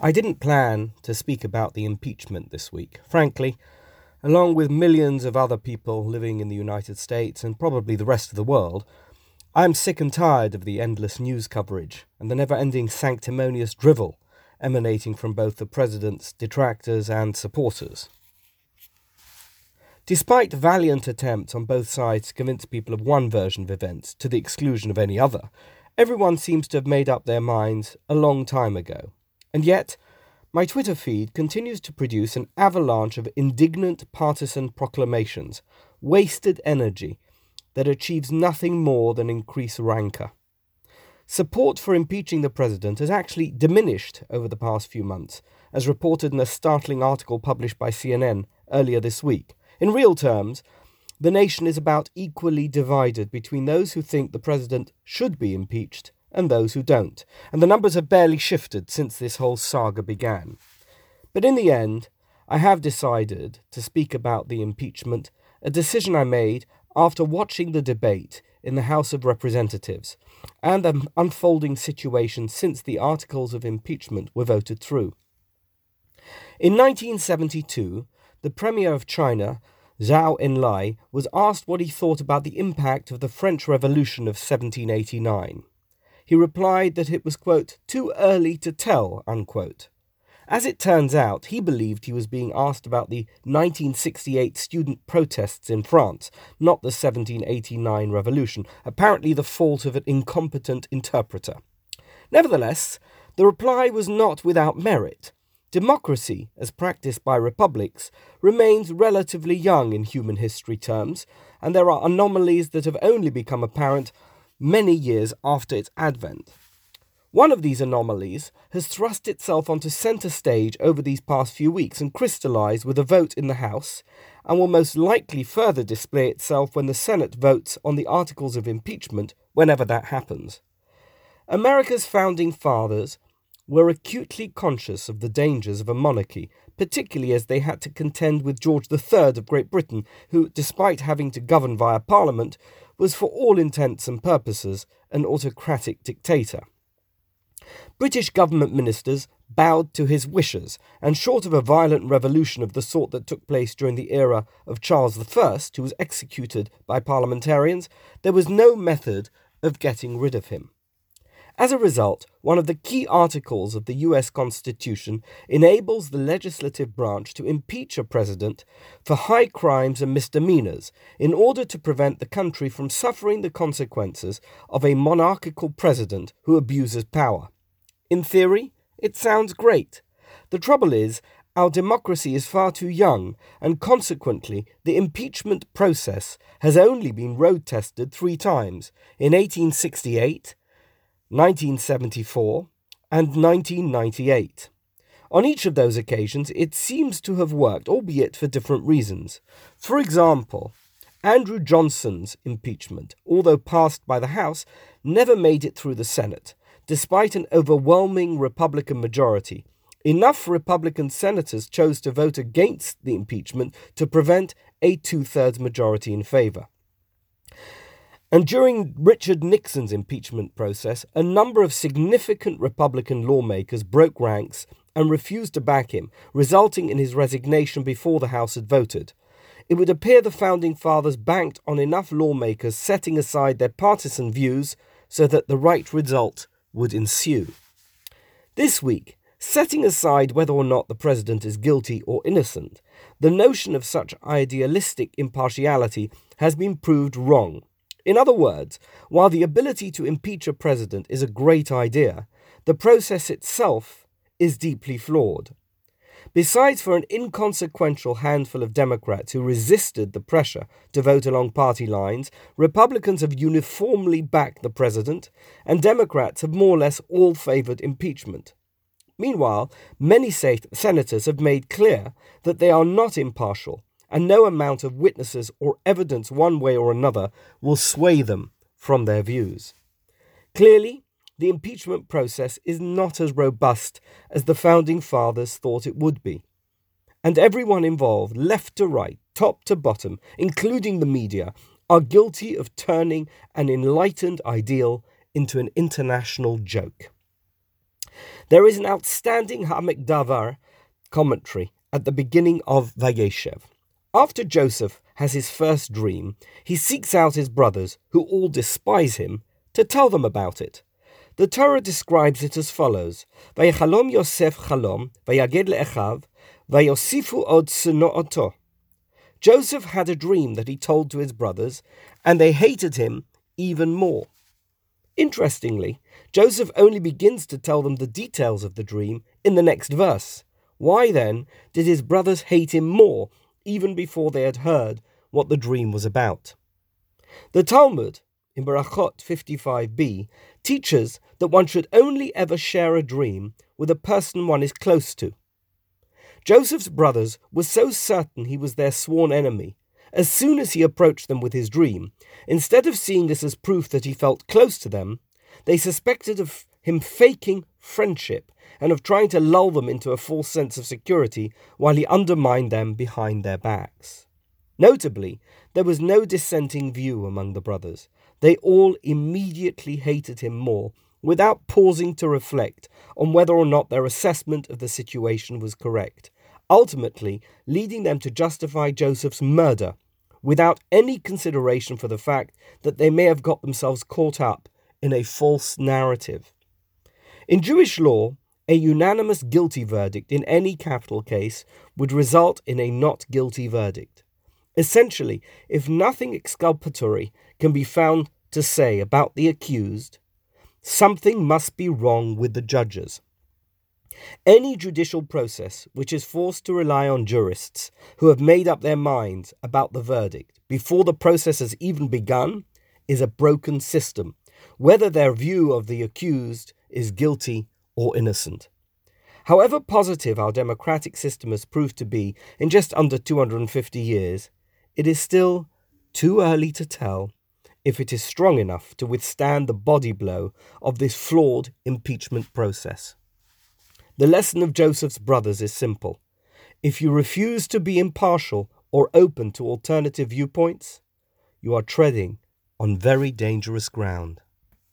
I didn't plan to speak about the impeachment this week. Frankly, along with millions of other people living in the United States and probably the rest of the world, I am sick and tired of the endless news coverage and the never ending sanctimonious drivel emanating from both the President's detractors and supporters. Despite valiant attempts on both sides to convince people of one version of events to the exclusion of any other, everyone seems to have made up their minds a long time ago. And yet, my Twitter feed continues to produce an avalanche of indignant partisan proclamations, wasted energy that achieves nothing more than increase rancour. Support for impeaching the president has actually diminished over the past few months, as reported in a startling article published by CNN earlier this week. In real terms, the nation is about equally divided between those who think the president should be impeached and those who don't, and the numbers have barely shifted since this whole saga began. But in the end, I have decided to speak about the impeachment, a decision I made after watching the debate in the House of Representatives and the unfolding situation since the articles of impeachment were voted through. In 1972, the Premier of China, Zhou Enlai, was asked what he thought about the impact of the French Revolution of 1789 he replied that it was, quote, too early to tell, unquote. As it turns out, he believed he was being asked about the 1968 student protests in France, not the 1789 revolution, apparently the fault of an incompetent interpreter. Nevertheless, the reply was not without merit. Democracy, as practiced by republics, remains relatively young in human history terms, and there are anomalies that have only become apparent many years after its advent. One of these anomalies has thrust itself onto centre stage over these past few weeks and crystallised with a vote in the House, and will most likely further display itself when the Senate votes on the articles of impeachment, whenever that happens. America's founding fathers were acutely conscious of the dangers of a monarchy, particularly as they had to contend with George III of Great Britain, who, despite having to govern via Parliament, was for all intents and purposes an autocratic dictator. British government ministers bowed to his wishes, and short of a violent revolution of the sort that took place during the era of Charles I, who was executed by parliamentarians, there was no method of getting rid of him. As a result, one of the key articles of the US Constitution enables the legislative branch to impeach a president for high crimes and misdemeanors in order to prevent the country from suffering the consequences of a monarchical president who abuses power. In theory, it sounds great. The trouble is, our democracy is far too young, and consequently, the impeachment process has only been road tested three times in 1868, 1974, and 1998. On each of those occasions, it seems to have worked, albeit for different reasons. For example, Andrew Johnson's impeachment, although passed by the House, never made it through the Senate, despite an overwhelming Republican majority. Enough Republican senators chose to vote against the impeachment to prevent a two thirds majority in favor. And during Richard Nixon's impeachment process, a number of significant Republican lawmakers broke ranks and refused to back him, resulting in his resignation before the House had voted. It would appear the Founding Fathers banked on enough lawmakers setting aside their partisan views so that the right result would ensue. This week, setting aside whether or not the President is guilty or innocent, the notion of such idealistic impartiality has been proved wrong. In other words, while the ability to impeach a president is a great idea, the process itself is deeply flawed. Besides for an inconsequential handful of Democrats who resisted the pressure to vote along party lines, Republicans have uniformly backed the president, and Democrats have more or less all favored impeachment. Meanwhile, many senators have made clear that they are not impartial and no amount of witnesses or evidence one way or another will sway them from their views. Clearly, the impeachment process is not as robust as the founding fathers thought it would be. And everyone involved, left to right, top to bottom, including the media, are guilty of turning an enlightened ideal into an international joke. There is an outstanding Ha'amek Davar commentary at the beginning of Vayeshev. After Joseph has his first dream, he seeks out his brothers, who all despise him, to tell them about it. The Torah describes it as follows: Vayechalom Yosef chalom, vayaged le'echav, vayosifu od suno'oto. Joseph had a dream that he told to his brothers, and they hated him even more. Interestingly, Joseph only begins to tell them the details of the dream in the next verse. Why then did his brothers hate him more, even before they had heard what the dream was about? The Talmud, in Berachot 55b, teaches that one should only ever share a dream with a person one is close to. Joseph's brothers were so certain he was their sworn enemy. As soon as he approached them with his dream, instead of seeing this as proof that he felt close to them, they suspected of him faking friendship and of trying to lull them into a false sense of security while he undermined them behind their backs. Notably, there was no dissenting view among the brothers. They all immediately hated him more without pausing to reflect on whether or not their assessment of the situation was correct, ultimately leading them to justify Joseph's murder without any consideration for the fact that they may have got themselves caught up in a false narrative. In Jewish law, a unanimous guilty verdict in any capital case would result in a not guilty verdict. Essentially, if nothing exculpatory can be found to say about the accused, something must be wrong with the judges. Any judicial process which is forced to rely on jurists who have made up their minds about the verdict before the process has even begun is a broken system, whether their view of the accused is guilty or innocent. However positive our democratic system has proved to be in just under 250 years, it is still too early to tell if it is strong enough to withstand the body blow of this flawed impeachment process. The lesson of Joseph's brothers is simple. If you refuse to be impartial or open to alternative viewpoints, you are treading on very dangerous ground.